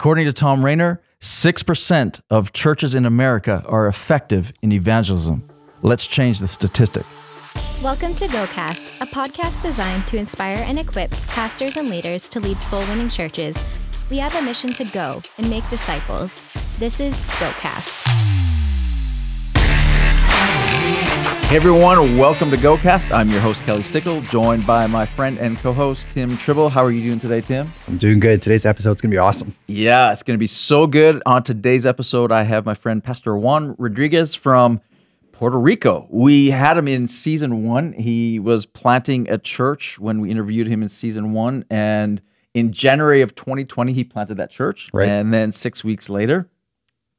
According to Tom Rainer, 6% of churches in America are effective in evangelism. Let's change the statistic. Welcome to GoCast, a podcast designed to inspire and equip pastors and leaders to lead soul winning churches. We have a mission to go and make disciples. This is GoCast. Hey everyone, welcome to GoCast. I'm your host, Kelly Stickle, joined by my friend and co host, Tim Tribble. How are you doing today, Tim? I'm doing good. Today's episode is going to be awesome. Yeah, it's going to be so good. On today's episode, I have my friend, Pastor Juan Rodriguez from Puerto Rico. We had him in season one. He was planting a church when we interviewed him in season one. And in January of 2020, he planted that church. Right. And then six weeks later,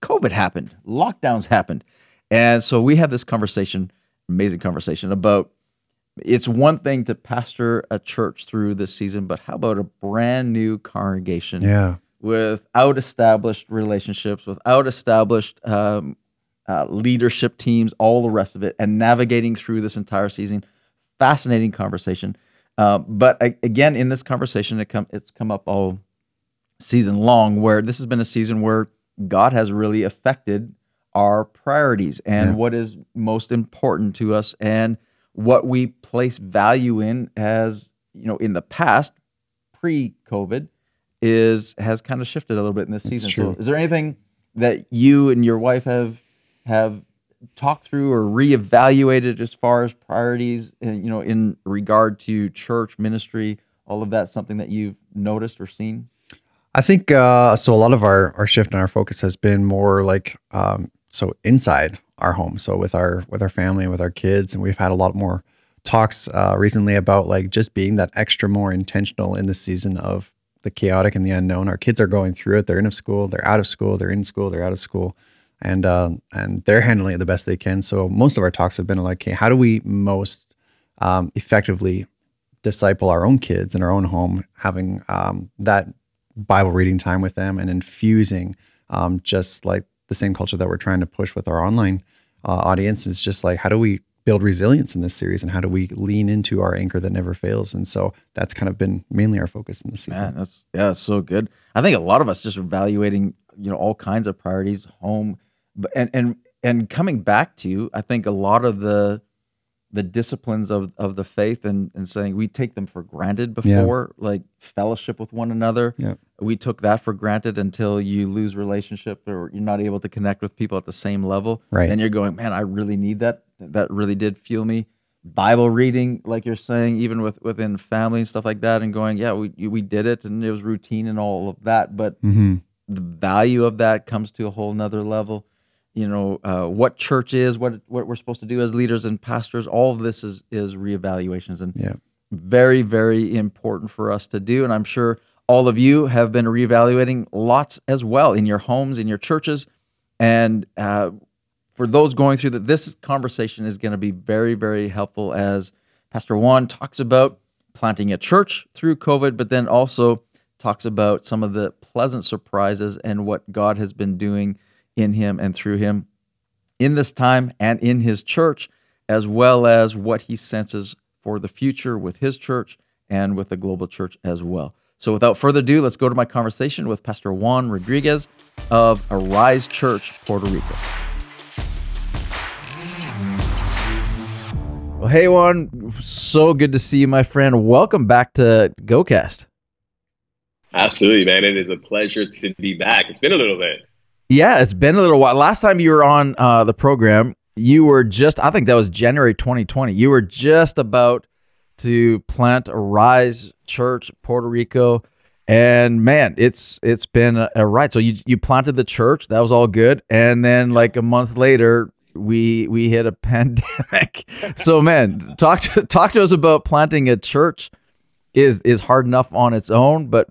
COVID happened, lockdowns happened. And so we had this conversation amazing conversation about it's one thing to pastor a church through this season, but how about a brand new congregation? Yeah. Without established relationships, without established um, uh, leadership teams, all the rest of it, and navigating through this entire season. Fascinating conversation. Uh, but again, in this conversation, it come it's come up all season long, where this has been a season where God has really affected our priorities and yeah. what is most important to us and what we place value in as you know in the past pre-covid is has kind of shifted a little bit in this That's season true. so is there anything that you and your wife have have talked through or reevaluated as far as priorities and you know in regard to church ministry all of that something that you've noticed or seen I think uh, so. A lot of our our shift and our focus has been more like um, so inside our home so with our with our family and with our kids and we've had a lot more talks uh, recently about like just being that extra more intentional in the season of the chaotic and the unknown. Our kids are going through it. They're in of school. They're out of school. They're in school. They're out of school. And uh, and they're handling it the best they can. So most of our talks have been like okay how do we most um, effectively disciple our own kids in our own home having um, that bible reading time with them and infusing um, just like the same culture that we're trying to push with our online uh, audience is just like how do we build resilience in this series and how do we lean into our anchor that never fails? And so that's kind of been mainly our focus in this season. Man, that's yeah that's so good. I think a lot of us just evaluating you know all kinds of priorities home and and and coming back to i think a lot of the the disciplines of, of the faith and, and saying we take them for granted before, yeah. like fellowship with one another. Yeah. We took that for granted until you lose relationship or you're not able to connect with people at the same level. Right. And you're going, man, I really need that. That really did fuel me. Bible reading, like you're saying, even with within family and stuff like that, and going, yeah, we we did it, and it was routine and all of that. But mm-hmm. the value of that comes to a whole nother level you know uh, what church is, what what we're supposed to do as leaders and pastors. All of this is is reevaluations and yeah. very very important for us to do. And I'm sure all of you have been reevaluating lots as well in your homes, in your churches, and uh, for those going through that, this conversation is going to be very very helpful as Pastor Juan talks about planting a church through COVID, but then also talks about some of the pleasant surprises and what God has been doing in him and through him in this time and in his church, as well as what he senses for the future with his church and with the global church as well. So, without further ado, let's go to my conversation with Pastor Juan Rodriguez of Arise Church, Puerto Rico. Well, hey, Juan, so good to see you, my friend. Welcome back to GoCast. Absolutely, man. It is a pleasure to be back. It's been a little bit. Yeah, it's been a little while. Last time you were on uh, the program, you were just, I think that was January 2020. You were just about to plant Arise Church, Puerto Rico. And man, it's it's been a, a ride. So you you planted the church, that was all good, and then like a month later, we we hit a pandemic. so man, talk to talk to us about planting a church is is hard enough on its own, but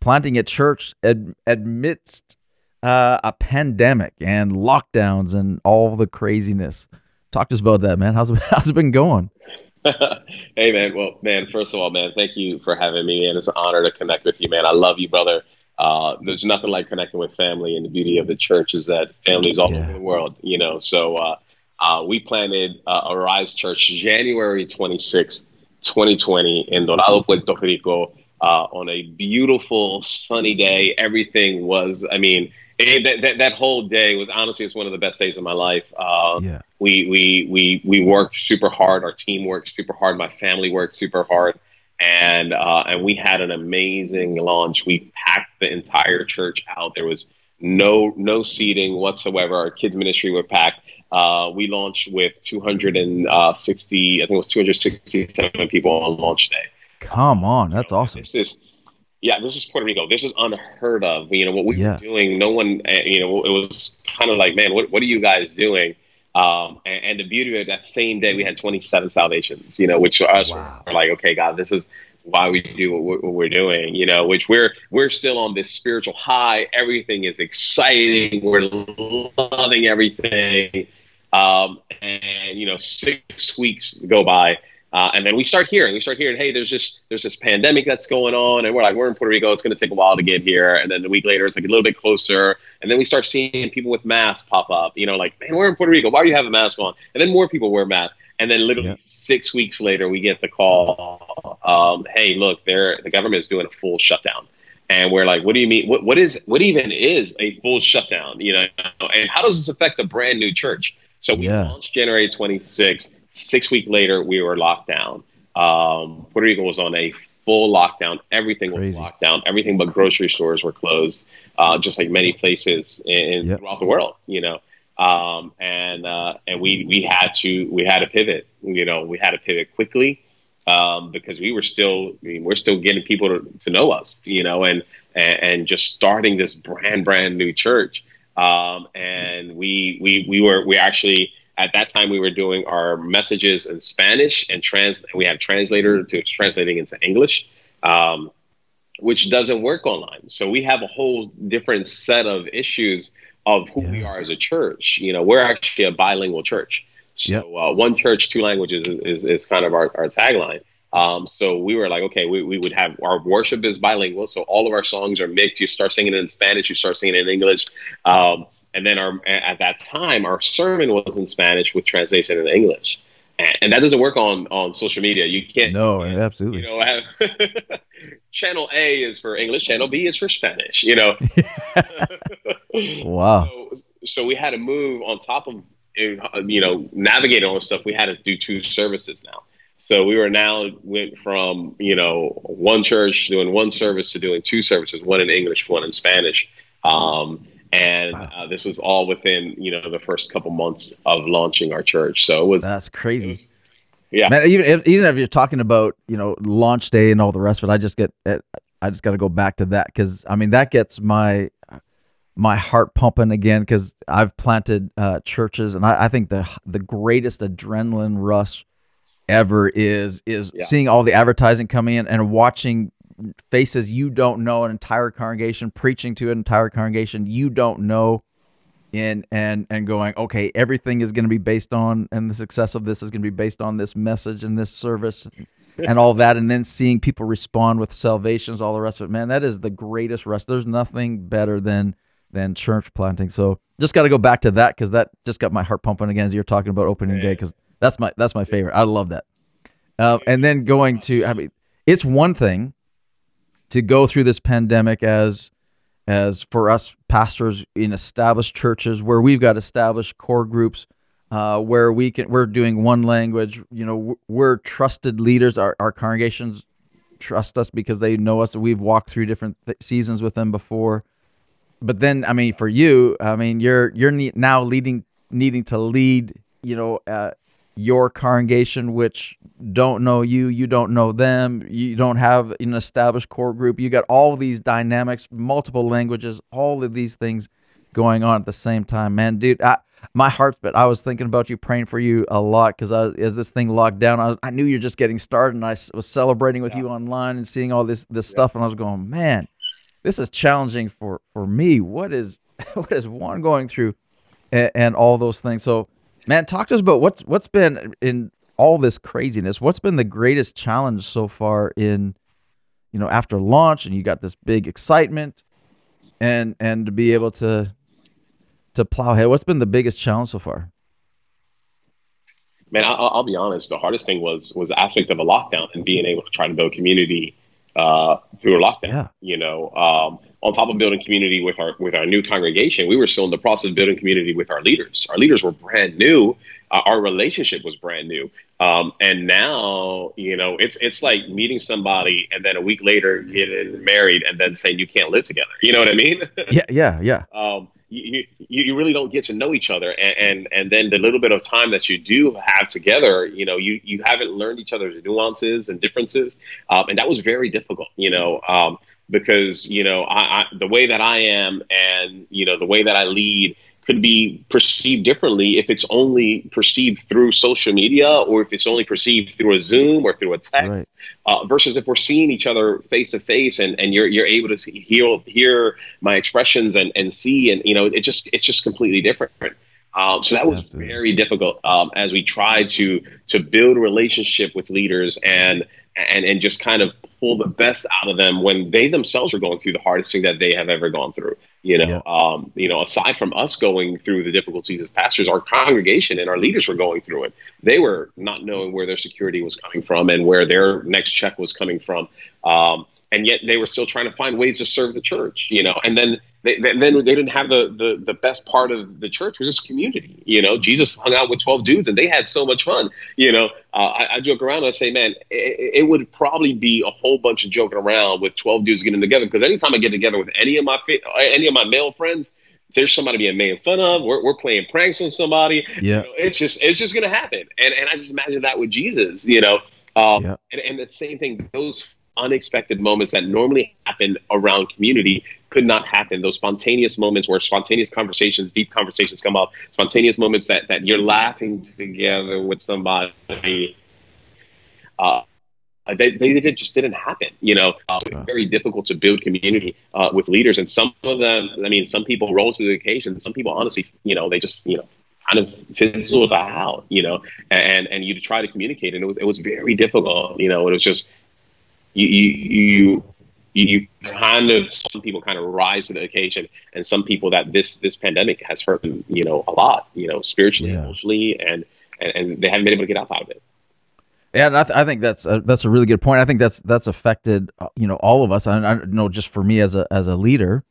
planting a church ad, amidst uh, a pandemic and lockdowns and all the craziness. Talk to us about that, man. How's it, how's it been going? hey, man. Well, man, first of all, man, thank you for having me, and it's an honor to connect with you, man. I love you, brother. Uh, there's nothing like connecting with family, and the beauty of the church is that families all yeah. over the world, you know. So uh, uh, we planted uh, Arise Church January 26, 2020, in Dorado, Puerto Rico. uh, on a beautiful sunny day. Everything was, I mean, it, that, that, that whole day was honestly it's one of the best days of my life. Uh, Yeah. we we we we worked super hard. Our team worked super hard. My family worked super hard, and uh, and we had an amazing launch. We packed the entire church out. There was no no seating whatsoever. Our kids ministry were packed. Uh, we launched with 260, I think it was 267 people on launch day. Come on, that's awesome. This is, yeah, this is Puerto Rico. This is unheard of. You know what we Yeah. were doing. No one, uh, you know, it was kind of like, man, what what are you guys doing? Um, and, and the beauty of it, that same day we had 27 salvations. You know, which for us Wow. were like, okay, God, this is why we do what we're, what we're doing. You know, which we're we're still on this spiritual high. Everything is exciting. We're loving everything. Um, and you know, six weeks go by, uh, and then we start hearing, we start hearing, hey, there's this there's this pandemic that's going on, and we're like, we're in Puerto Rico, it's going to take a while to get here, and then a week later, it's like a little bit closer, and then we start seeing people with masks pop up, you know, like, man, we're in Puerto Rico, why do you have a mask on? And then more people wear masks, and then literally Yeah. six weeks later, we get the call, um, hey, look, they're the government is doing a full shutdown. And we're like, what do you mean? What, what is what even is a full shutdown? You know, and how does this affect a brand new church? So we Yeah. launched January 26th. Six weeks later, we were locked down. Um, Puerto Rico was on a full lockdown. Everything Crazy. was locked down. Everything but grocery stores were closed, uh, just like many places in, Yep. throughout the world. You know, um, and uh, and we we had to we had to pivot. You know, we had to pivot quickly um, because we were still I mean, we're still getting people to, to know us. You know, and, and and just starting this brand brand new church. Um, and we we we were we actually at that time we were doing our messages in Spanish and trans. We had a translator to translating into English. Um, which doesn't work online. So we have a whole different set of issues of who we are as a church. You know, we're actually a bilingual church. So Yep. uh, one church, two languages is, is, is kind of our, our tagline. Um, so we were like, okay, we, we would have our worship is bilingual. So all of our songs are mixed. You start singing it in Spanish, you start singing it in English. Um, and then our, at that time, our sermon was in Spanish with translation in English. And, and that doesn't work on, on social media. You can't, No, absolutely. you know, have channel A is for English, channel B is for Spanish, you know. Wow. So, so we had to move on top of you know navigating all this stuff. We had to do two services now. So we were now went from you know one church doing one service to doing two services, one in English, one in Spanish. Um, and Wow. uh, this was all within you know the first couple months of launching our church. So it was, That's crazy. was yeah. Man, even if, even if you're talking about you know launch day and all the rest of it, I just get I just got to go back to that because I mean that gets my my heart pumping again because I've planted uh, churches and I, I think the the greatest adrenaline rush ever is is Yeah. seeing all the advertising coming in and watching faces you don't know an entire congregation preaching to an entire congregation you don't know in and and going okay everything is going to be based on and the success of this is going to be based on this message and this service and all that and then seeing people respond with salvations all the rest of it. Man that is the greatest rest. there's nothing better than than church planting. So just got to go back to that because that just got my heart pumping again as you're talking about opening day because that's my that's my favorite. I love that. Uh, and then going to i mean it's one thing to go through this pandemic as as for us pastors in established churches where we've got established core groups uh, where we can we're doing one language you know we're- trusted leaders. Our, our congregations trust us because they know us. We've walked through different th- seasons with them before. But then i mean for you i mean you're you're ne- now leading needing to lead you know uh, your congregation which don't know you you don't know them you don't have an established core group. You got all these dynamics multiple languages all of these things going on at the same time. Man dude I, my heart but i was thinking about you praying for you a lot because as this thing locked down I, was, I knew you're just getting started and i was celebrating with you online and seeing all this this stuff and i was going man this is challenging for for me. What is what is Juan going through? And, and all those things. So man talk to us about what's what's been in all this craziness. What's been the greatest challenge so far in you know after launch and you got this big excitement and and to be able to to plow ahead? What's been the biggest challenge so far? Man, I'll, I'll be honest. The hardest thing was was the aspect of a lockdown and being able to try to build community uh, through a lockdown. Yeah. You know, um, on top of building community with our with our new congregation, we were still in the process of building community with our leaders. Our leaders were brand new. Uh, our relationship was brand new. Um, and now, you know, it's it's like meeting somebody and then a week later getting married and then saying you can't live together. You know what I mean? Yeah, yeah, yeah. um, you, you you really don't get to know each other, and, and and then the little bit of time that you do have together, you know, you you haven't learned each other's nuances and differences, um, and that was very difficult, you know, um, because you know I, I the way that I am and you know the way that I lead could be perceived differently if it's only perceived through social media or if it's only perceived through a Zoom or through a text, Right. uh, versus if we're seeing each other face to face and, and you're you're able to see, hear hear my expressions and, and see and you know it just it's just completely different. Um, so that was Absolutely. very difficult um, as we tried to to build a relationship with leaders and and and just kind of pull the best out of them when they themselves are going through the hardest thing that they have ever gone through. You know, Yeah. um, you know, aside from us going through the difficulties as pastors, our congregation and our leaders were going through it. They were not knowing where their security was coming from and where their next check was coming from, um, and yet they were still trying to find ways to serve the church. You know, and then they, then they didn't have the, the the best part of the church was just community. You know, Jesus hung out with twelve dudes and they had so much fun. You know, uh, I, I joke around and I say, man, it, it would probably be a whole bunch of joking around with twelve dudes getting together because anytime I get together with any of my any of my male friends. There's somebody being made fun of. We're, we're playing pranks on somebody. Yeah. You know, it's just it's just gonna happen. And and I just imagine that with Jesus. You know, um, Yeah. and, and the same thing. Those unexpected moments that normally happen around community could not happen. Those spontaneous moments where spontaneous conversations, deep conversations come up, spontaneous moments that, that you're laughing together with somebody. Uh, they, they did, just didn't happen, you know. Uh, it's very difficult to build community uh, with leaders, and some of them, I mean, some people rose to the occasion. Some people, honestly, you know, they just, you know, kind of fizzled out, you know. And and you try to communicate, and it was it was very difficult, you know. It was just you you you you kind of some people kind of rise to the occasion and some people that this this pandemic has hurt them you know a lot you know spiritually Yeah. emotionally and, and and they haven't been able to get out of it Yeah, and I, th- I think that's a, that's a really good point. I think that's that's affected you know all of us. I, I know just for me as a as a leader,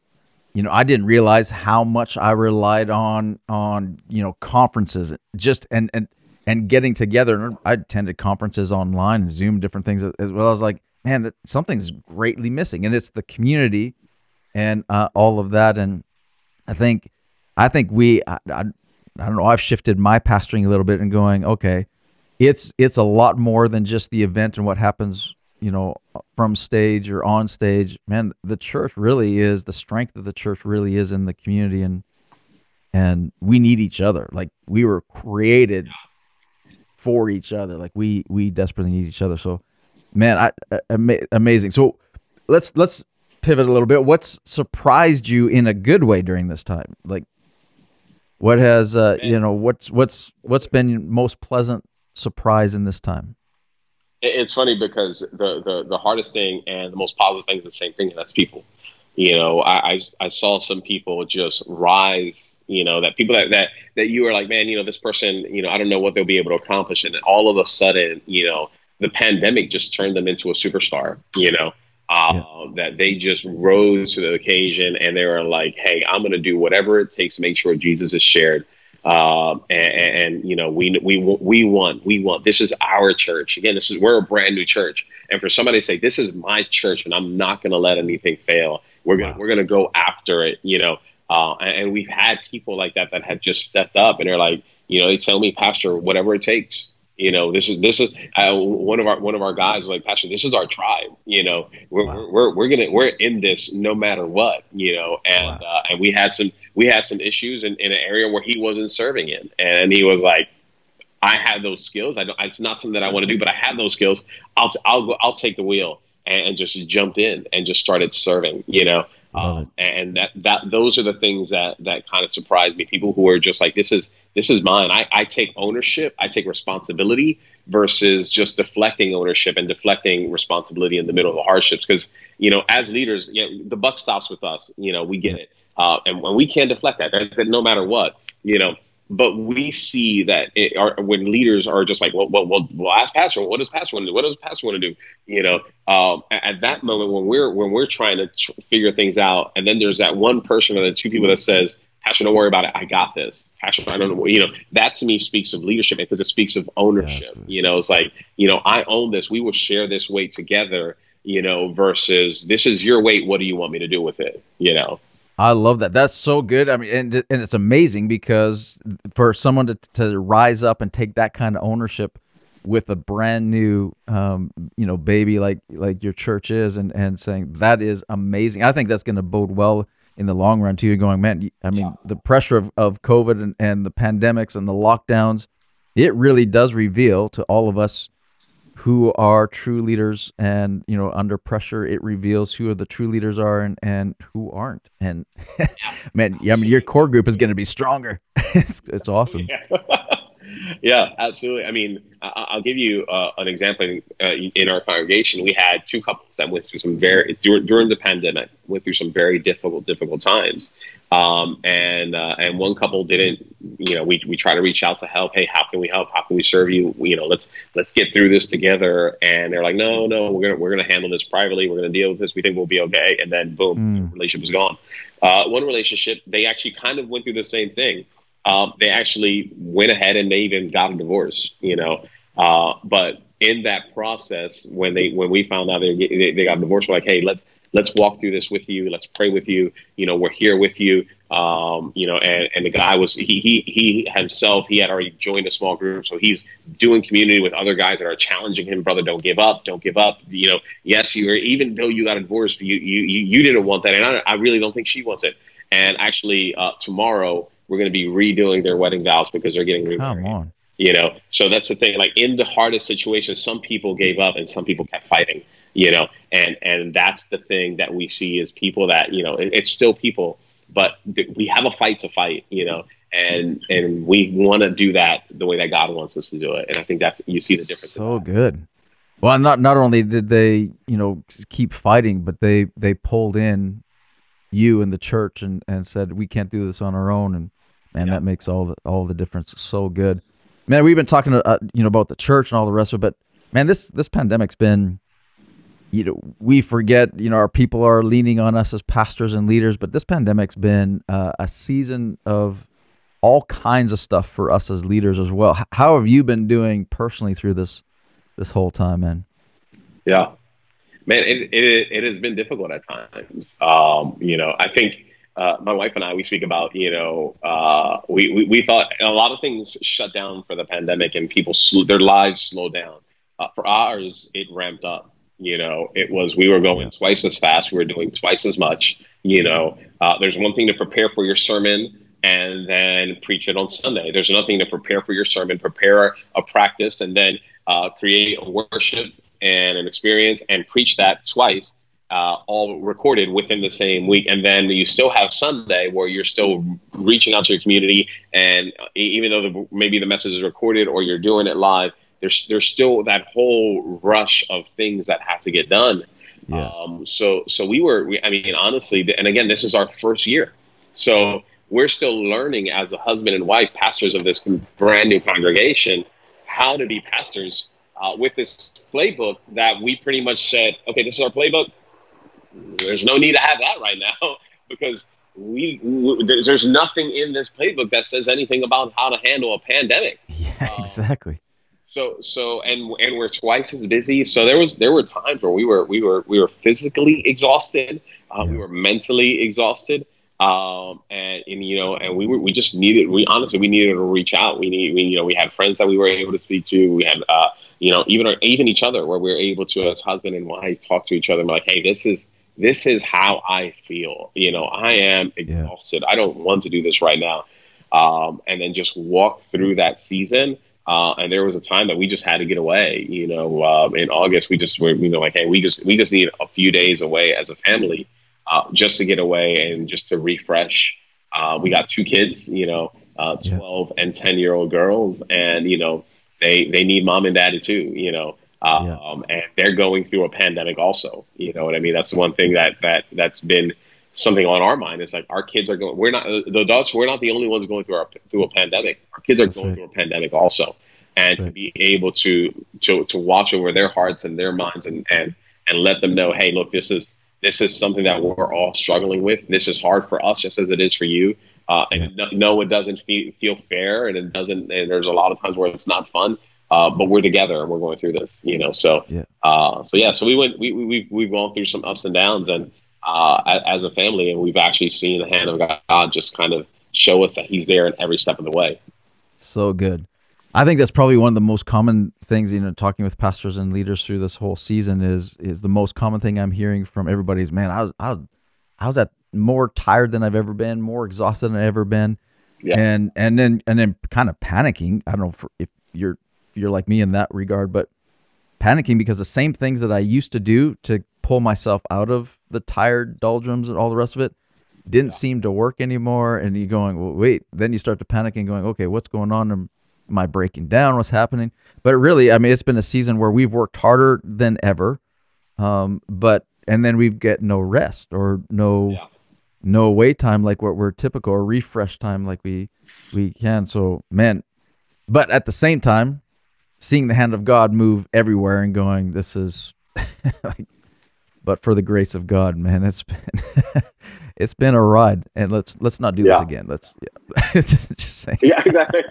you know, I didn't realize how much I relied on on you know conferences, just and and and getting together. I attended conferences online Zoom, different things as well. I was like, man, that- something's greatly missing, and it's the community and uh, all of that. And I think I think we I, I, I don't know. I've shifted my pastoring a little bit and going, okay it's it's a lot more than just the event and what happens you know from stage or on stage man the church really is the strength of the church really is in the community and and we need each other like we were created for each other like we we desperately need each other so man i ama- amazing. So let's let's pivot a little bit. What's surprised you in a good way during this time? Like what has uh you know what's what's what's been most pleasant surprise in this time? It's funny because the, the the hardest thing and the most positive thing is the same thing and that's people. You know I, I I saw some people just rise you know that people that, that that you are like man you know this person you know I don't know what they'll be able to accomplish. And all of a sudden you know the pandemic just turned them into a superstar you know? Uh, that they just rose to the occasion and they were like hey I'm going to do whatever it takes to make sure Jesus is shared. Um, and, and you know we we we want we want this is our church. Again this is we're a brand new church. And for somebody to say this is my church and I'm not going to let anything fail we're gonna Wow. we're gonna go after it you know? Uh, and, and we've had people like that that have just stepped up and they're like you know they tell me pastor whatever it takes you know this is this is uh, one of our one of our guys like pastor this is our tribe you know we're, Wow. we're, we're gonna we're in this no matter what you know and Wow. uh, and we had some we had some issues in, in an area where he wasn't serving in and he was like I have those skills I don't it's not something that I want to do but I have those skills I'll I'll go I'll take the wheel and, and just jumped in and just started serving you know um, and that that those are the things that that kind of surprise me. People who are just like this is this is mine. I, I take ownership. I take responsibility versus just deflecting ownership and deflecting responsibility in the middle of the hardships. Because you know as leaders the buck stops with us. You know we get it. Uh, and when we can't deflect that, that, that no matter what you know but we see that it, are, when leaders are just like, well, well, well, well, ask pastor. What does pastor want to do? What does pastor want to do? You know, um, at that moment when we're when we're trying to tr- figure things out, and then there's that one person or the two people that says, Pastor, don't worry about it. I got this. Pastor, I don't know. You know, that to me speaks of leadership because it speaks of ownership. Yeah. You know, it's like, you know, I own this. We will share this weight together, you know, versus this is your weight. What do you want me to do with it? You know? I love that. That's so good. I mean, and and it's amazing because for someone to to rise up and take that kind of ownership with a brand new, um, you know, baby like like your church is, and and saying that is amazing. I think that's going to bode well in the long run too. You're going, man. I mean, yeah. the pressure of of COVID and, and the pandemics and the lockdowns, it really does reveal to all of us who are true leaders and you know under pressure it reveals who the true leaders are and, and who aren't. And man yeah, i mean your core group is going to be stronger. It's, it's awesome. Yeah. yeah absolutely. I mean i'll give you uh, an example. Uh, in our congregation we had two couples that went through some very during, during the pandemic went through some very difficult difficult times um, and uh, and one couple didn't. You know, we we try to reach out to help. Hey, how can we help? How can we serve you? You know, let's let's get through this together. And they're like, no, no, we're gonna we're gonna handle this privately. We're gonna deal with this. We think we'll be okay. And then boom, mm. relationship is gone. Uh, one relationship, they actually kind of went through the same thing. Um, they actually went ahead and they even got a divorce. You know, uh, but in that process, when they when we found out they, they got divorced, we're like, hey, let's let's walk through this with you. Let's pray with you. You know, we're here with you. Um, you know, and, and the guy was he he he himself he had already joined a small group, so he's doing community with other guys that are challenging him, brother. Don't give up, don't give up. You know, yes, you are even though you got divorced, divorce, you you you didn't want that, and I, I really don't think she wants it. And actually, uh, tomorrow we're going to be redoing their wedding vows because they're getting remarried. Come on. You know, so that's the thing. Like in the hardest situations, some people gave up and some people kept fighting you know and and that's the thing that we see is people that you know it, it's still people but th- we have a fight to fight you know and and we want to do that the way that god wants us to do it. And i think that's you see the difference so good. Well not not only did they you know keep fighting but they they pulled in you and the church and and said we can't do this on our own. And man yeah. that makes all the all the difference. So good. Man we've been talking uh, you know about the church and all the rest of it but man this this pandemic's been you know we forget you know our people are leaning on us as pastors and leaders but this pandemic's been uh, a season of all kinds of stuff for us as leaders as well how have you been doing personally through this this whole time man yeah man it, it, it has been difficult at times um, you know i think uh, my wife and I, we speak about, you know, uh, we, we, we, thought a lot of things shut down for the pandemic and people, their lives slowed down. Uh, for ours, it ramped up. You know, it was we were going twice as fast, we were doing twice as much. You know, uh, there's one thing to prepare for your sermon and then preach it on Sunday. There's nothing to prepare for your sermon, prepare a practice, and then uh, create a worship and an experience and preach that twice, uh, all recorded within the same week. And then you still have Sunday where you're still reaching out to your community, and even though the, maybe the message is recorded or you're doing it live, there's there's still that whole rush of things that have to get done. Yeah. Um, so so we were we, I mean honestly, and again, this is our first year, so we're still learning as a husband and wife, pastors of this brand new congregation, how to be pastors uh, with this playbook that we pretty much said, okay, this is our playbook. There's no need to have that right now because we, we, there's nothing in this playbook that says anything about how to handle a pandemic. Yeah, exactly. So so and and we're twice as busy. So there was there were times where we were we were we were physically exhausted, uh, yeah. we were mentally exhausted, um, and, and you know, and we were we just needed we honestly we needed to reach out. We need we you know we had friends that we were able to speak to. We had uh, you know even our, even each other where we were able to as husband and wife talk to each other and be like, hey, this is this is how I feel. You know, I am exhausted. Yeah. I don't want to do this right now. Um, and then just walk through that season uh, and there was a time that we just had to get away. You know, um, in August, we just were, you know, like, hey, we just we just need a few days away as a family, uh, just to get away and just to refresh. Uh, we got two kids, you know, uh, twelve yeah. and ten year old girls, and you know, they they need mom and daddy too. You know, um, yeah. and they're going through a pandemic also. You know what I mean? That's the one thing that that that's been something on our mind. It's like our kids are going. We're not the adults. We're not the only ones going through our through a pandemic. Our kids are That's going right. through a pandemic also, and That's to be able to to to watch over their hearts and their minds and and and let them know, hey, look, this is this is something that we're all struggling with. This is hard for us, just as it is for you. Uh, and yeah. no, it doesn't feel, feel fair, and it doesn't. And there's a lot of times where it's not fun. Uh, but we're together and we're going through this, you know. So, yeah. Uh, so yeah, so we went, we we we've gone through some ups and downs, and uh, as a family, and we've actually seen the hand of God just kind of show us that He's there in every step of the way. So good. I think that's probably one of the most common things, you know, talking with pastors and leaders through this whole season is is the most common thing I'm hearing from everybody is, man, I was I was I was at more tired than I've ever been, more exhausted than I've ever been, yeah. and and then and then kind of panicking. I don't know if you're if you're like me in that regard, but panicking because the same things that I used to do to pull myself out of the tired doldrums and all the rest of it didn't yeah. seem to work anymore. And you're going, well, wait, then you start to panic and going, okay, what's going on? Am, I breaking down? What's happening? But really, I mean, it's been a season where we've worked harder than ever. Um, but, and then we get no rest or no, yeah. no wait time like what we're typical or refresh time like we, we can. So, man, but at the same time, seeing the hand of God move everywhere and going, this is like, but for the grace of God, man, it's been it's been a ride, and let's let's not do yeah. this again. Let's yeah. just, just saying. Yeah, exactly.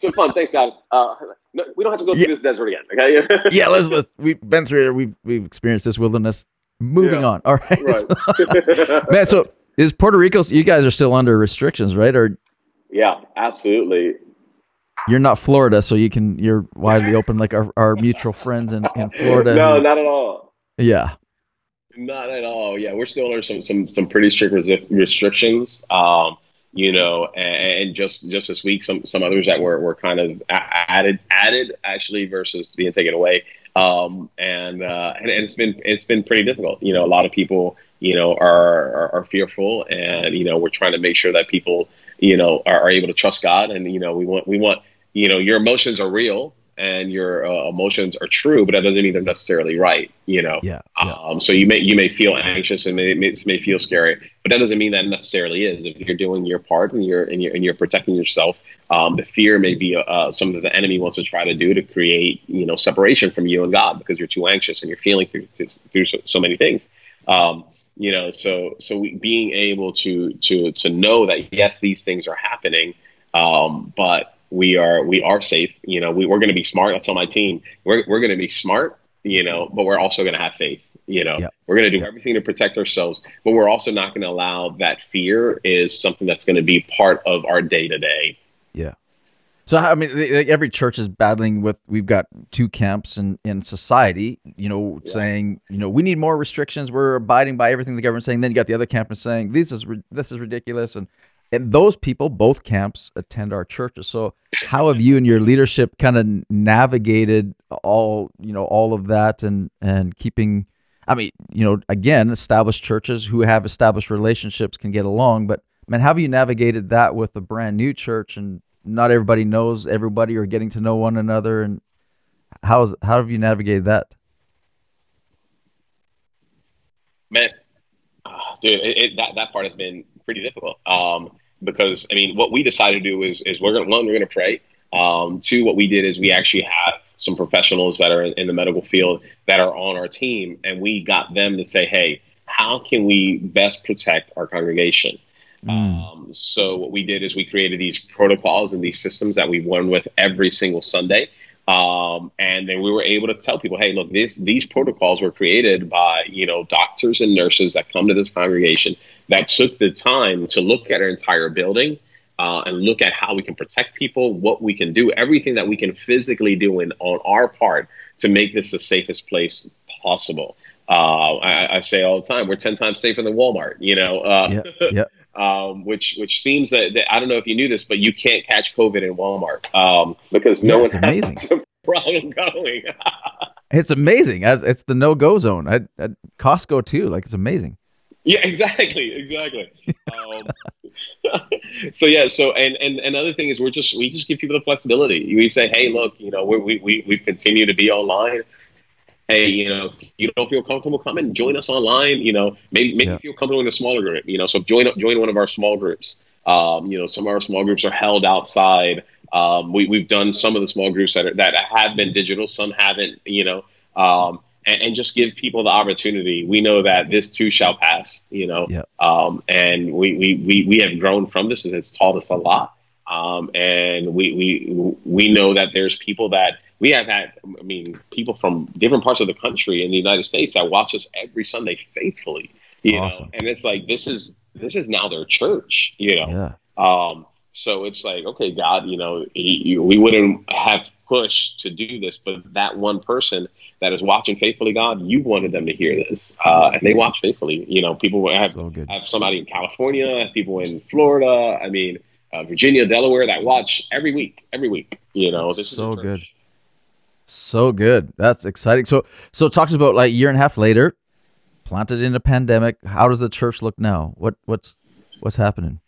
it's fun. Thanks, God. Uh, no, we don't have to go through yeah. this desert again. Okay. yeah, let's let's. We've been through it. We've we've experienced this wilderness. Moving on. All right, right. man. So is Puerto Rico? You guys are still under restrictions, right? Or yeah, absolutely. You're not Florida, so you can. You're widely open, like our, our mutual friends in, in Florida. No, who, not at all. Yeah. Not at all. Yeah, we're still under some some some pretty strict resi- restrictions. Um, you know, and, and, just just this week, some some others that were, were kind of added added actually versus being taken away. Um, and, uh, and and it's been it's been pretty difficult. You know, a lot of people you know are, are, are fearful, and you know we're trying to make sure that people you know are, are able to trust God, and you know we want we want you know your emotions are real and your uh, emotions are true, but that doesn't mean they're necessarily right. You know. Yeah. yeah. Um, so you may you may feel anxious and may, may, may feel scary, but that doesn't mean that necessarily is. If you're doing your part and you're and you're and you're protecting yourself, um, the fear may be uh, something that the enemy wants to try to do to create you know separation from you and God because you're too anxious and you're feeling through through so, so many things. Um, you know, so so we, being able to to to know that yes, these things are happening, um, but we are we are safe. You know, we, we're going to be smart. I tell my team, we're we're going to be smart. You know, but we're also going to have faith. You know, yep. we're going to do yep. everything to protect ourselves, but we're also not going to allow that fear is something that's going to be part of our day to day. So I mean, every church is battling with. We've got two camps in in society. You know, yeah. saying you know we need more restrictions. We're abiding by everything the government's saying. Then you got the other camp and saying this is this is ridiculous, and and those people, both camps, attend our churches. So, how have you and your leadership kind of navigated all you know all of that and and keeping? I mean, you know, again, established churches who have established relationships can get along, but man, how have you navigated that with a brand new church and not everybody knows everybody or getting to know one another? And how's how have you navigated that? Man, dude, it, it, that that part has been pretty difficult. Um, because I mean, what we decided to do is is we're gonna one we're gonna pray. Um, two, what we did is we actually have some professionals that are in, in the medical field that are on our team, and we got them to say, hey, how can we best protect our congregation? Mm. Um, so what we did is we created these protocols and these systems that we run with every single Sunday. Um, and then we were able to tell people, hey, look, this, these protocols were created by you know doctors and nurses that come to this congregation that took the time to look at our entire building uh, and look at how we can protect people, what we can do, everything that we can physically do in, on our part to make this the safest place possible. Uh, I, I, say all the time, we're ten times safer than Walmart. You know, uh, yeah, yeah. Um, which which seems that, that, I don't know if you knew this, but you can't catch COVID in Walmart um, because no one's amazing. a problem going. it's amazing. It's the no go zone at, at Costco too. Like it's amazing. Yeah, exactly, exactly. um, so yeah, so and and another thing is we're just we just give people the flexibility. We say, hey, look, you know, we we we we continue to be online hey, you know, if you don't feel comfortable, come and join us online. You know, maybe maybe Yeah. feel comfortable in a smaller group. You know, so join join one of our small groups. Um, you know, some of our small groups are held outside. Um, we, we've done some of the small groups that are, that have been digital, some haven't. You know, um, and, and just give people the opportunity. We know that this too shall pass. You know, Yeah. um, and we, we we we have grown from this, and it's taught us a lot. Um, and we we we know that there's people that we have had. I mean, people from different parts of the country in the United States that watch us every Sunday faithfully. You Awesome. know, and it's like this is this is now their church. You know, Yeah. um, so it's like, okay, God, you know, he, you, we wouldn't have pushed to do this, but that one person that is watching faithfully, God, you wanted them to hear this, uh, and they watch faithfully. You know, people have So good. have somebody in California, have people in Florida. I mean, uh, Virginia, Delaware that watch every week, every week. You know, this So is church. good. So good. That's exciting. So so talk to us about like a year and a half later, planted in a pandemic. How does the church look now? What what's what's happening?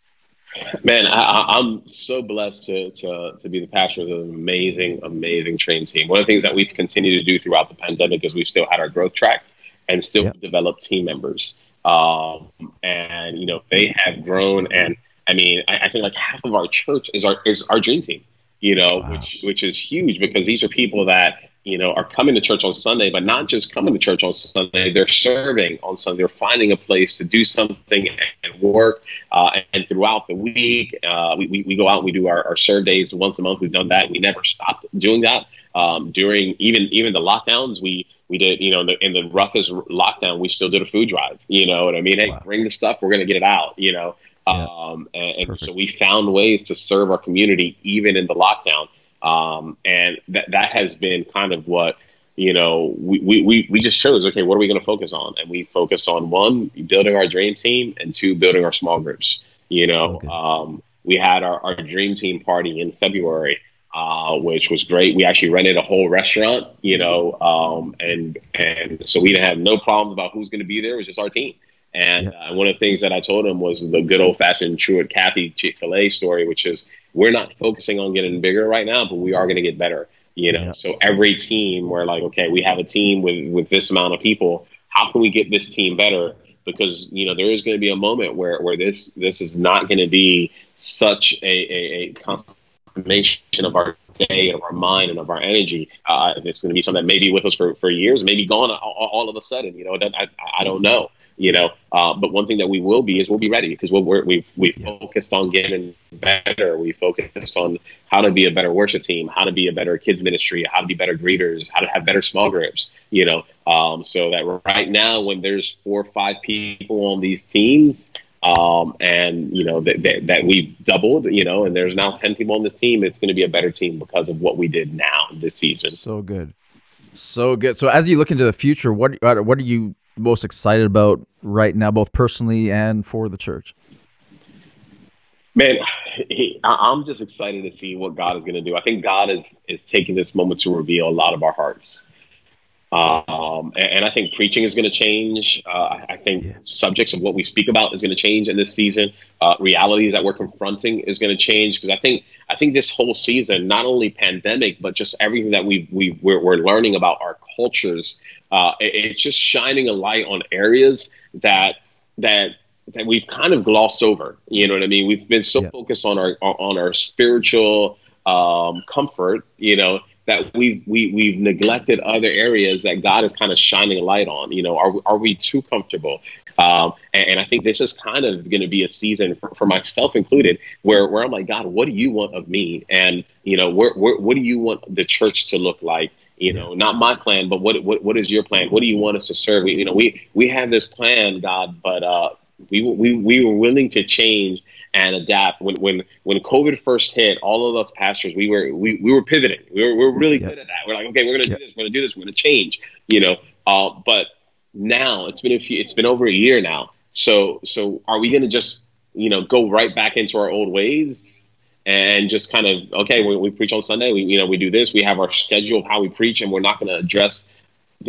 Man, I, I'm so blessed to, to to be the pastor of an amazing, amazing train team. One of the things that we've continued to do throughout the pandemic is we've still had our growth track and still Yeah. developed team members. Um, and you know they have grown, and I mean, I, I think like half of our church is our is our dream team. You know, Wow. which which is huge because these are people that you know are coming to church on Sunday, but not just coming to church on Sunday. They're serving on Sunday. They're finding a place to do something and work uh, and throughout the week, uh, we, we, we go out and we do our, our serve days once a month. We've done that. We never stopped doing that. Um, during even even the lockdowns, we we did you know in the, in the roughest lockdown, we still did a food drive. You know what I mean? Hey, Wow. bring the stuff. We're gonna get it out. You know. Yeah. Um, and, and so we found ways to serve our community even in the lockdown. Um, and that that has been kind of what you know we, we, we, just chose okay what are we going to focus on and we focus on one building our dream team and two building our small groups you know good. um, we had our, our dream team party in february uh, which was great we actually rented a whole restaurant you know um, and and so we didn't have no problems about who's going to be there it was just our team and uh, one of the things that I told him was the good old fashioned Truett Cathy Chick fil A story, which is we're not focusing on getting bigger right now, but we are going to get better. You know, Yeah. so every team, we're like, okay, we have a team with, with this amount of people. How can we get this team better? Because you know there is going to be a moment where, where this this is not going to be such a, a, a consummation of our day and of our mind and of our energy. Uh, it's going to be something that may be with us for, for years, maybe gone all, all of a sudden. You know, that I, I don't know you know. Uh, but one thing that we will be is we'll be ready because we're, we've we've Yeah. focused on getting better. We focused on how to be a better worship team, how to be a better kids ministry, how to be better greeters, how to have better small groups. You know, um, so that right now when there's four or five people on these teams. Um, and you know that, that that we've doubled, you know, and there's now ten people on this team. It's going to be a better team because of what we did now this season. So good. So good. So as you look into the future, what what are you most excited about right now, both personally and for the church? Man, he, I'm just excited to see what God is going to do. I think God is is taking this moment to reveal a lot of our hearts, um, and, and I think preaching is going to change. Uh, I- I think Yeah. subjects of what we speak about is going to change in this season. Uh, realities that we're confronting is going to change because I think I think this whole season, not only pandemic, but just everything that we we we're, we're learning about our cultures, uh, it- it's just shining a light on areas that that that we've kind of glossed over. You know what I mean? We've been so Yeah. focused on our on our spiritual um, comfort, you know, that we've we, we've neglected other areas that God is kind of shining a light on. You know, are are we too comfortable? Um, and, and I think this is kind of going to be a season for, for myself included, where where I'm like, God, what do you want of me? And you know, where, where what do you want the church to look like? You know, not my plan, but what what what is your plan? What do you want us to serve? We, you know, we we have this plan, God, but uh, we we we were willing to change and adapt. When when when COVID first hit, all of us pastors, we were we, we were pivoting. We were, we were really Yeah. good at that. We're like, okay, we're gonna Yeah. do this. We're gonna do this. We're gonna change. You know, uh, but now it's been a few. It's been over a year now. So so are we gonna just you know go right back into our old ways? And just kind of okay, we, we preach on Sunday. We you know we do this. We have our schedule of how we preach, and we're not going to address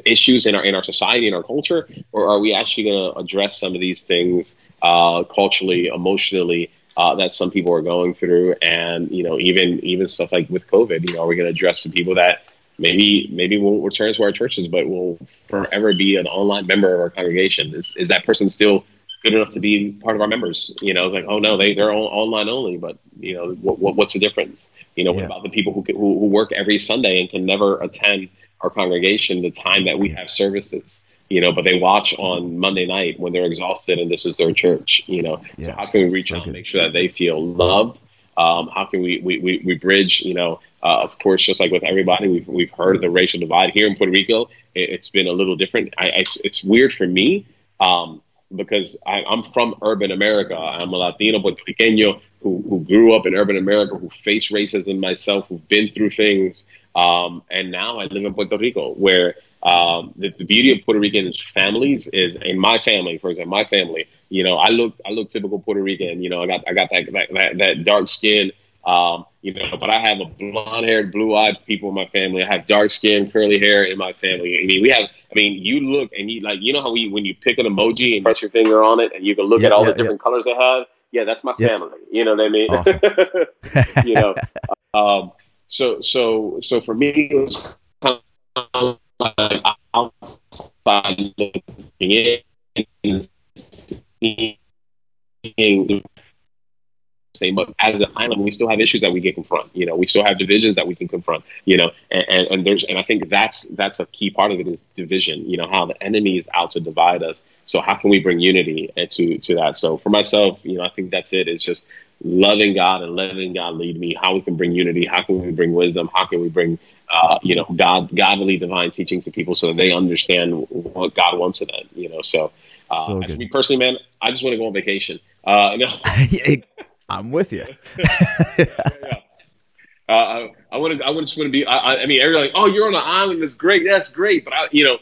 issues in our in our society in our culture, or are we actually going to address some of these things uh, culturally, emotionally uh, that some people are going through, and you know even even stuff like with COVID, you know, are we going to address the people that maybe maybe we'll return to our churches, but we'll forever be an online member of our congregation. Is is that person still good enough to be part of our members? You know, it's like, oh no, they they're all online only. But you know, what, what what's the difference? You know, what about the people who, who who work every Sunday and can never attend our congregation the time that we have services? You know, but they watch on Monday night when they're exhausted and this is their church. You know, so how can we reach So out good. and make sure that they feel loved? Um, how can we, we, we, we bridge, you know, uh, of course, just like with everybody, we've, we've heard of the racial divide here in Puerto Rico. It, it's been a little different. I, I, it's weird for me um, because I, I'm from urban America. I'm a Latino Puertorriqueño who, who grew up in urban America, who faced racism myself, who've been through things. Um, and now I live in Puerto Rico, where um, the, the beauty of Puerto Rican families is in my family, for example, my family, you know, I look, I look typical Puerto Rican, you know, I got, I got that, that, that, that dark skin, um, you know, but I have a blonde haired, blue eyed people in my family. I have dark skin, curly hair in my family. I mean, we have, I mean, you look and you like, you know how we, when you pick an emoji and press your finger on it and you can look Yeah, at all yeah, the different colors they have. Yeah, that's my Yeah. family. You know what I mean? Awesome. you know, um, so, so, so for me, it was kind of like outside looking in and seeing but as an island, we still have issues that we can confront. You know, we still have divisions that we can confront. You know, and, and, and there's and I think that's that's a key part of it is division. You know, how the enemy is out to divide us. So how can we bring unity to to that? So for myself, you know, I think that's it. It's just loving God and letting God lead me. How we can bring unity? How can we bring wisdom? How can we bring uh, you know God godly divine teaching to people so that they understand what God wants of them? You know, so. Uh, So as me personally, man, I just want to go on vacation. Uh, no, I'm with you. yeah. Uh, I, I want to. I would just want to be. I, I- I mean, everyone's like, "Oh, you're on an island. That's great. That's great." But I, you know,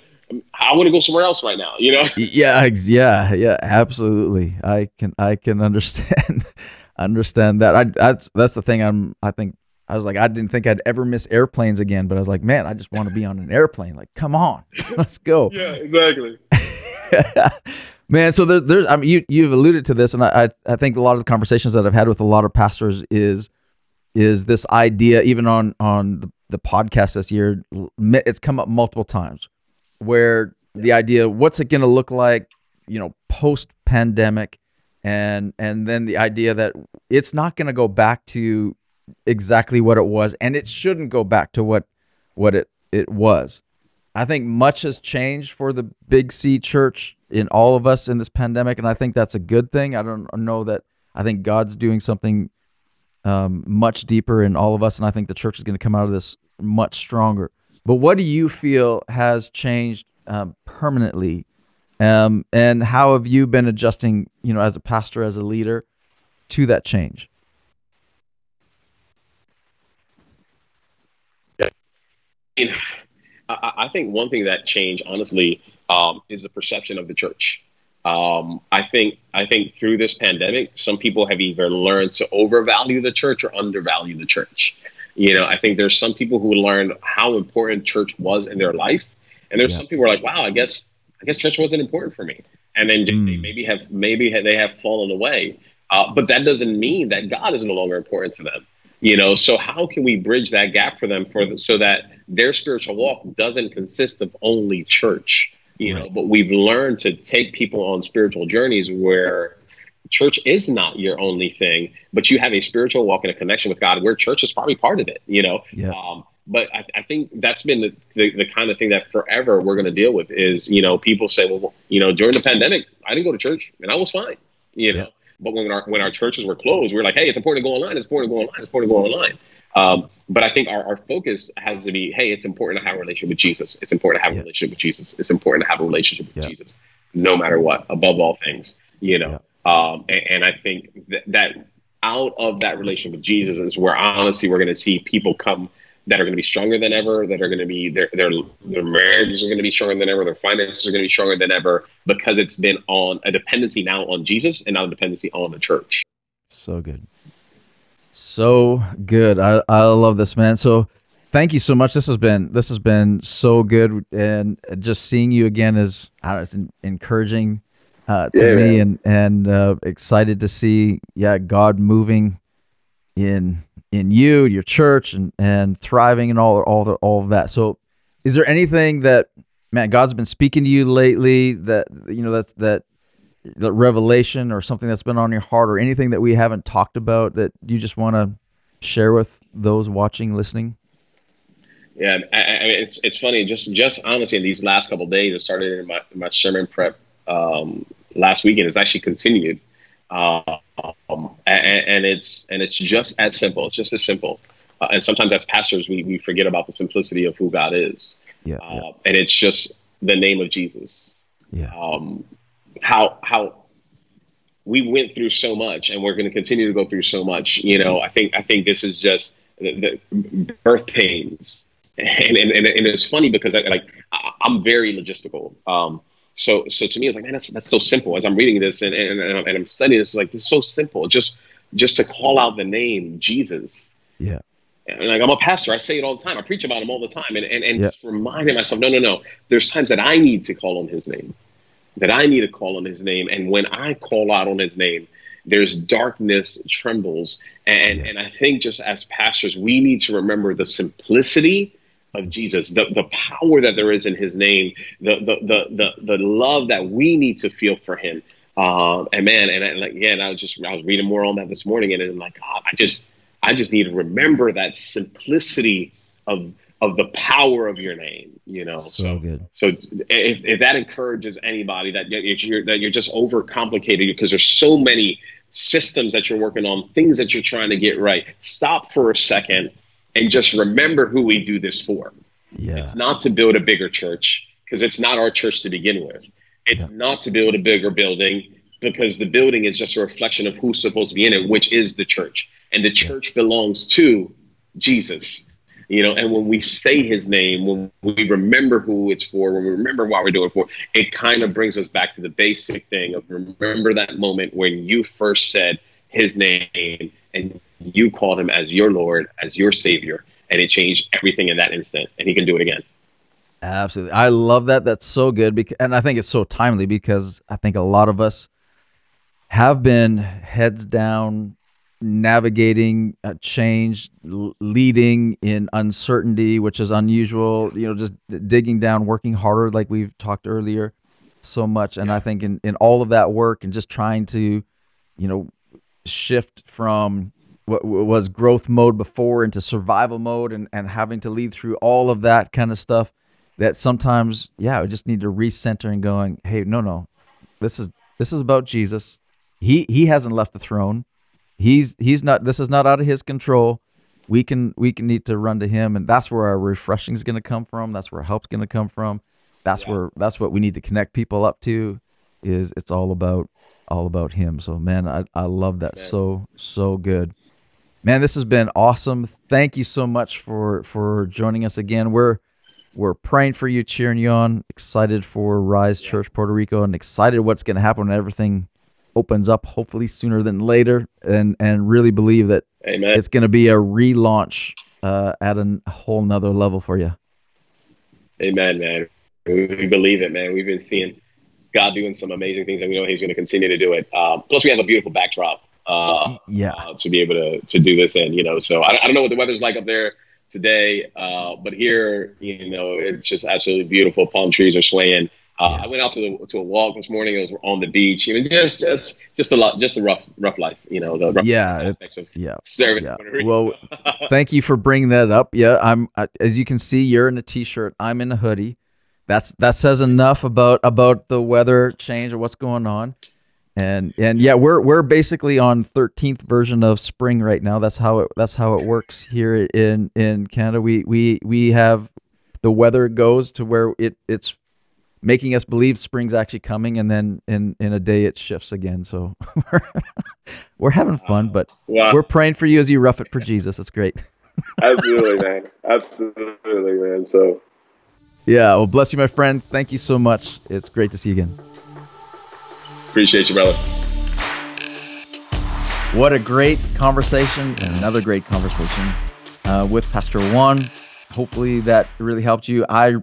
I want to go somewhere else right now. You know. yeah, yeah, yeah, absolutely. I can, I can understand, understand that. I that's that's the thing. I'm. I think I was like, I didn't think I'd ever miss airplanes again, but I was like, man, I just want to be on an airplane. Like, come on, let's go. Yeah, exactly. Man, so there, there's, I mean, you you've alluded to this, and I, I think a lot of the conversations that I've had with a lot of pastors is is this idea, even on on the, the podcast this year, it's come up multiple times, where the idea, what's it going to look like, you know, post pandemic, and and then the idea that it's not going to go back to exactly what it was, and it shouldn't go back to what what it it was. I think much has changed for the Big C church in all of us in this pandemic, and I think that's a good thing. I don't know that I think God's doing something um, much deeper in all of us, and I think the church is going to come out of this much stronger. But what do you feel has changed um, permanently, um, and how have you been adjusting? You know, as a pastor, as a leader, to that change. I, think one thing that changed, honestly, um, is the perception of the church. Um, I think I think through this pandemic, some people have either learned to overvalue the church or undervalue the church. You know, I think there's some people who learned how important church was in their life, and there's Yeah. some people who are like, "Wow, I guess I guess church wasn't important for me," and then they Mm. maybe have maybe they have fallen away. Uh, but that doesn't mean that God is no longer important to them. You know, so how can we bridge that gap for them for the, so that their spiritual walk doesn't consist of only church? You know, but we've learned to take people on spiritual journeys where church is not your only thing, but you have a spiritual walk and a connection with God where church is probably part of it, you know? Yeah. Um, but I, I think that's been the, the, the kind of thing that forever we're going to deal with is, you know, people say, well, you know, during the pandemic, I didn't go to church and I was fine, you know? Yeah. But when our, when our churches were closed, we were like, hey, it's important to go online. It's important to go online. It's important to go online. Um, but I think our, our focus has to be, hey, it's important to have a relationship with Jesus. It's important to have Yeah. a relationship with Jesus. It's important to have a relationship with Yeah. Jesus, no matter what, above all things, you know. Um, and, and I think that, that out of that relationship with Jesus is where honestly we're going to see people come that are going to be stronger than ever. That are going to be their their their marriages are going to be stronger than ever. Their finances are going to be stronger than ever because it's been on a dependency now on Jesus and not a dependency on the church. So good. So good. I, I love this, man. So thank you so much. This has been this has been so good and just seeing you again is know, it's en- encouraging uh, to Yeah, me and and uh, excited to see yeah God moving in in you, your church, and and thriving and all all the, all of that. So, is there anything that man God's been speaking to you lately that you know that's that the revelation or something that's been on your heart or anything that we haven't talked about that you just want to share with those watching, listening? Yeah, I, I mean, it's it's funny. Just just honestly, in these last couple days, it started in my my sermon prep um, last weekend. It's actually continued, um, and, and, it's and it's just as simple. It's just as simple. Uh, and sometimes as pastors, we we forget about the simplicity of who God is. Yeah, uh, yeah. and it's just the name of Jesus. Yeah. Um, how how we went through so much, and we're going to continue to go through so much. You know, I think I think this is just the, the birth pains and, and, and it's funny because I, like I'm very logistical. Um, so so to me, it's like man, that's that's so simple. As I'm reading this and and, and I'm studying this, like it's so simple. Just just to call out the name Jesus. Yeah. And like I'm a pastor, I say it all the time. I preach about him all the time, and and, and yeah. just reminding myself, no, no, no. There's times that I need to call on His name, that I need to call on His name, and when I call out on His name, there's darkness trembles, and yeah. and I think just as pastors, we need to remember the simplicity of Jesus, the, the power that there is in his name, the, the, the, the, the love that we need to feel for him. Uh, and man, and, and again, I was just, I was reading more on that this morning and I'm like, God, I just, I just need to remember that simplicity of, of the power of your name, you know? So, so good. So if, if that encourages anybody that you're, that you're just overcomplicated because there's so many systems that you're working on, things that you're trying to get right, stop for a second and just remember who we do this for. Yeah. It's not to build a bigger church because it's not our church to begin with. It's yeah. not to build a bigger building because the building is just a reflection of who's supposed to be in it, which is the church. And the church yeah. belongs to Jesus. You know, and when we say his name, when we remember who it's for, when we remember why we're doing it for, it kind of brings us back to the basic thing of remember that moment when you first said his name and you called him as your Lord, as your Savior, and it changed everything in that instant. And he can do it again. Absolutely. I love that. That's so good. Because, and I think it's so timely because I think a lot of us have been heads down, navigating a change, leading in uncertainty, which is unusual, you know, just digging down, working harder, like we've talked earlier so much. And I think in, in all of that work and just trying to, you know, shift from what was growth mode before into survival mode and, and having to lead through all of that kind of stuff that sometimes yeah we just need to recenter and going hey no no. This is this is about jesus. He he hasn't left the throne he's he's not this is not out of his control. We can we can need to run to him and that's where our refreshing is going to come from. That's where help's going to come from. That's yeah. where that's what we need to connect people up to is it's all about all about him. So man i, I love that so so good. Man this has been awesome. Thank you so much for for joining us again. We're we're praying for you cheering you on. Excited for Arise Church puerto rico and excited what's going to happen when everything opens up hopefully sooner than later and and really believe that Amen. it's going to be a relaunch uh, at a whole nother level for you amen man we, believe it man we've been seeing god doing some amazing things and we know he's going to continue to do it uh, plus we have a beautiful backdrop uh, yeah, uh, to be able to to do this. And you know, so I, I don't know what the weather's like up there today, uh, but here, you know, it's just absolutely beautiful. Palm trees are swaying. Uh, yeah. I went out to the, to a walk this morning. It was on the beach. I mean, just just just a lot, just a rough rough life. You know, the rough yeah, it's yeah, yeah. Well, thank you for bringing that up. Yeah, I'm as you can see, you're in a t-shirt. I'm in a hoodie. That's that says enough about about the weather change or what's going on and and yeah we're we're basically on 13th version of spring right now that's how it that's how it works here in in canada we we we have the weather goes to where it it's making us believe spring's actually coming and then in in a day it shifts again. So we're, we're having fun but wow. we're praying for you as you rough it for jesus. It's great. Absolutely man. Absolutely man. So yeah well bless you my friend. Thank you so much. It's great to see you again. Appreciate you, brother. What a great conversation and another great conversation uh, with Pastor Juan. Hopefully that really helped you. I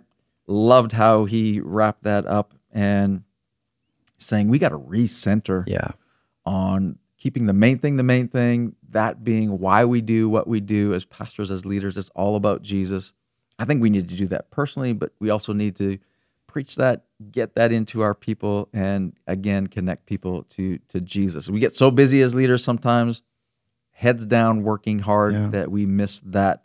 loved how he wrapped that up and saying we got to recenter yeah. on keeping the main thing the main thing, that being why we do what we do as pastors, as leaders. It's all about Jesus. I think we need to do that personally, but we also need to preach that, get that into our people, and again connect people to to Jesus. We get so busy as leaders sometimes, heads down, working hard, Yeah. that we miss that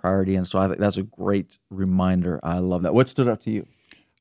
priority. And so I think that's a great reminder. I love that. What stood out to you?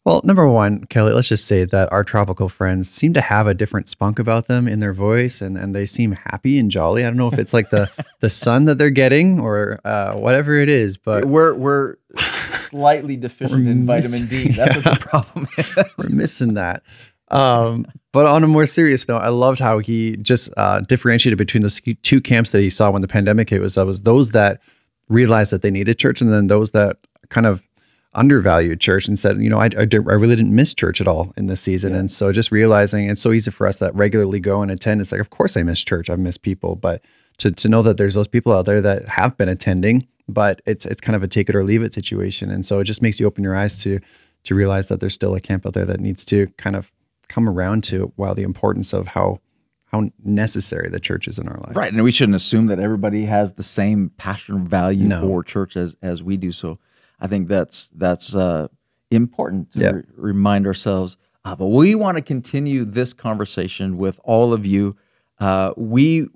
Well, number one, Kelly, let's just say that our tropical friends seem to have a different spunk about them in their voice and, and they seem happy and jolly. I don't know if it's like the, the sun that they're getting or uh, whatever it is, but we're we're slightly deficient We're in vitamin D. That's what the problem is. we're missing that. Um, but on a more serious note, I loved how he just uh, differentiated between those two camps that he saw when the pandemic hit. Was that was those that realized that they needed church, and then those that kind of undervalued church and said, you know, I, I, did, I really didn't miss church at all in this season. And so just realizing it's so easy for us that regularly go and attend. It's like, of course I miss church. I've missed people, but to, to know that there's those people out there that have been attending, but it's, it's kind of a take it or leave it situation. And so it just makes you open your eyes to, to realize that there's still a camp out there that needs to kind of come around to while the importance of how, how necessary the church is in our life. Right. And we shouldn't assume that everybody has the same passion value No. for church as, as we do. So I think that's that's uh, important to Yeah. re- remind ourselves. But we want to continue this conversation with all of you. Uh, we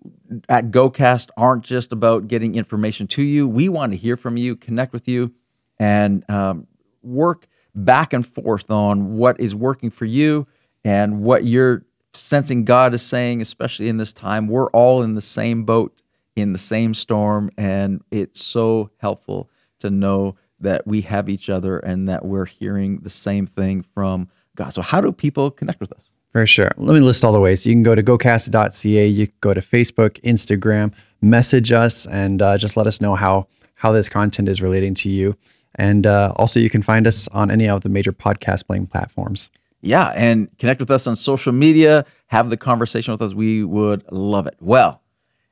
at GoCast aren't just about getting information to you. We want to hear from you, connect with you, and um, work back and forth on what is working for you and what you're sensing God is saying, especially in this time. We're all in the same boat, in the same storm, and it's so helpful to know that we have each other and that we're hearing the same thing from God. So, how do people connect with us? For sure. Let me list all the ways. You can go to gocast.ca. You can go to Facebook, Instagram, message us, and uh, just let us know how how this content is relating to you. And uh, also, you can find us on any of the major podcast playing platforms. Yeah, and connect with us on social media. Have the conversation with us. We would love it. Well,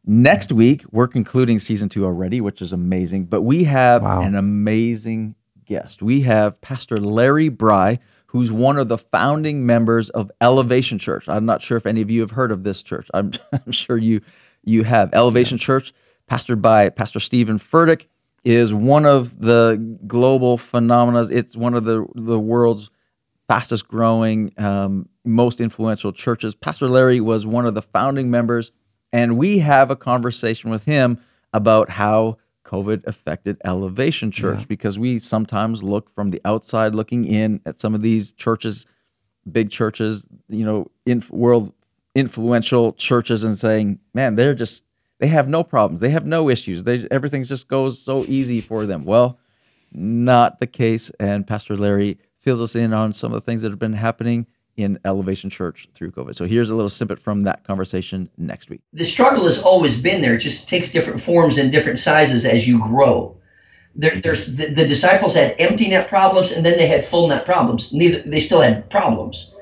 next week we're concluding season two already, which is amazing. But we have Wow. an amazing guest. We have Pastor Larry Brey, who's one of the founding members of Elevation Church. I'm not sure if any of you have heard of this church. I'm, I'm sure you you have. Elevation Church, pastored by Pastor Stephen Furtick, is one of the global phenomena. It's one of the the world's fastest growing, um, most influential churches. Pastor Larry was one of the founding members, and we have a conversation with him about how COVID affected Elevation Church because we sometimes look from the outside looking in at some of these churches, big churches, you know, in world influential churches, and saying, man, they're just they have no problems, they have no issues, they everything just goes so easy for them. Well, not the case. And Pastor Larry fills us in on some of the things that have been happening in Elevation Church through COVID. So here's a little snippet from that conversation next week. the struggle has always been there. It just takes different forms and different sizes as you grow. There, there's the, the disciples had empty net problems, and then they had full net problems. Neither they still had problems,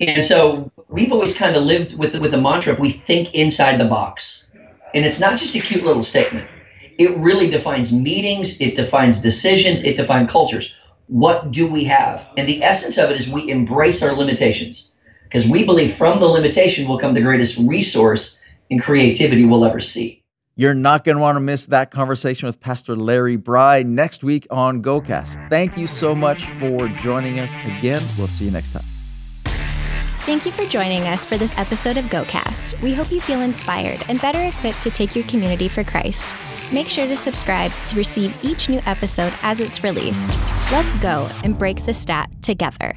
and so we've always kind of lived with with the mantra: of we think inside the box, and it's not just a cute little statement. It really defines meetings. It defines decisions. It defines cultures. What do we have? And the essence of it is we embrace our limitations because we believe from the limitation will come the greatest resource and creativity we'll ever see. You're not going to want to miss that conversation with Pastor Larry Brey next week on GoCast. Thank you so much for joining us again. We'll see you next time. Thank you for joining us for this episode of GoCast. We hope you feel inspired and better equipped to take your community for Christ. Make sure to subscribe to receive each new episode as it's released. Let's go and break the stat together.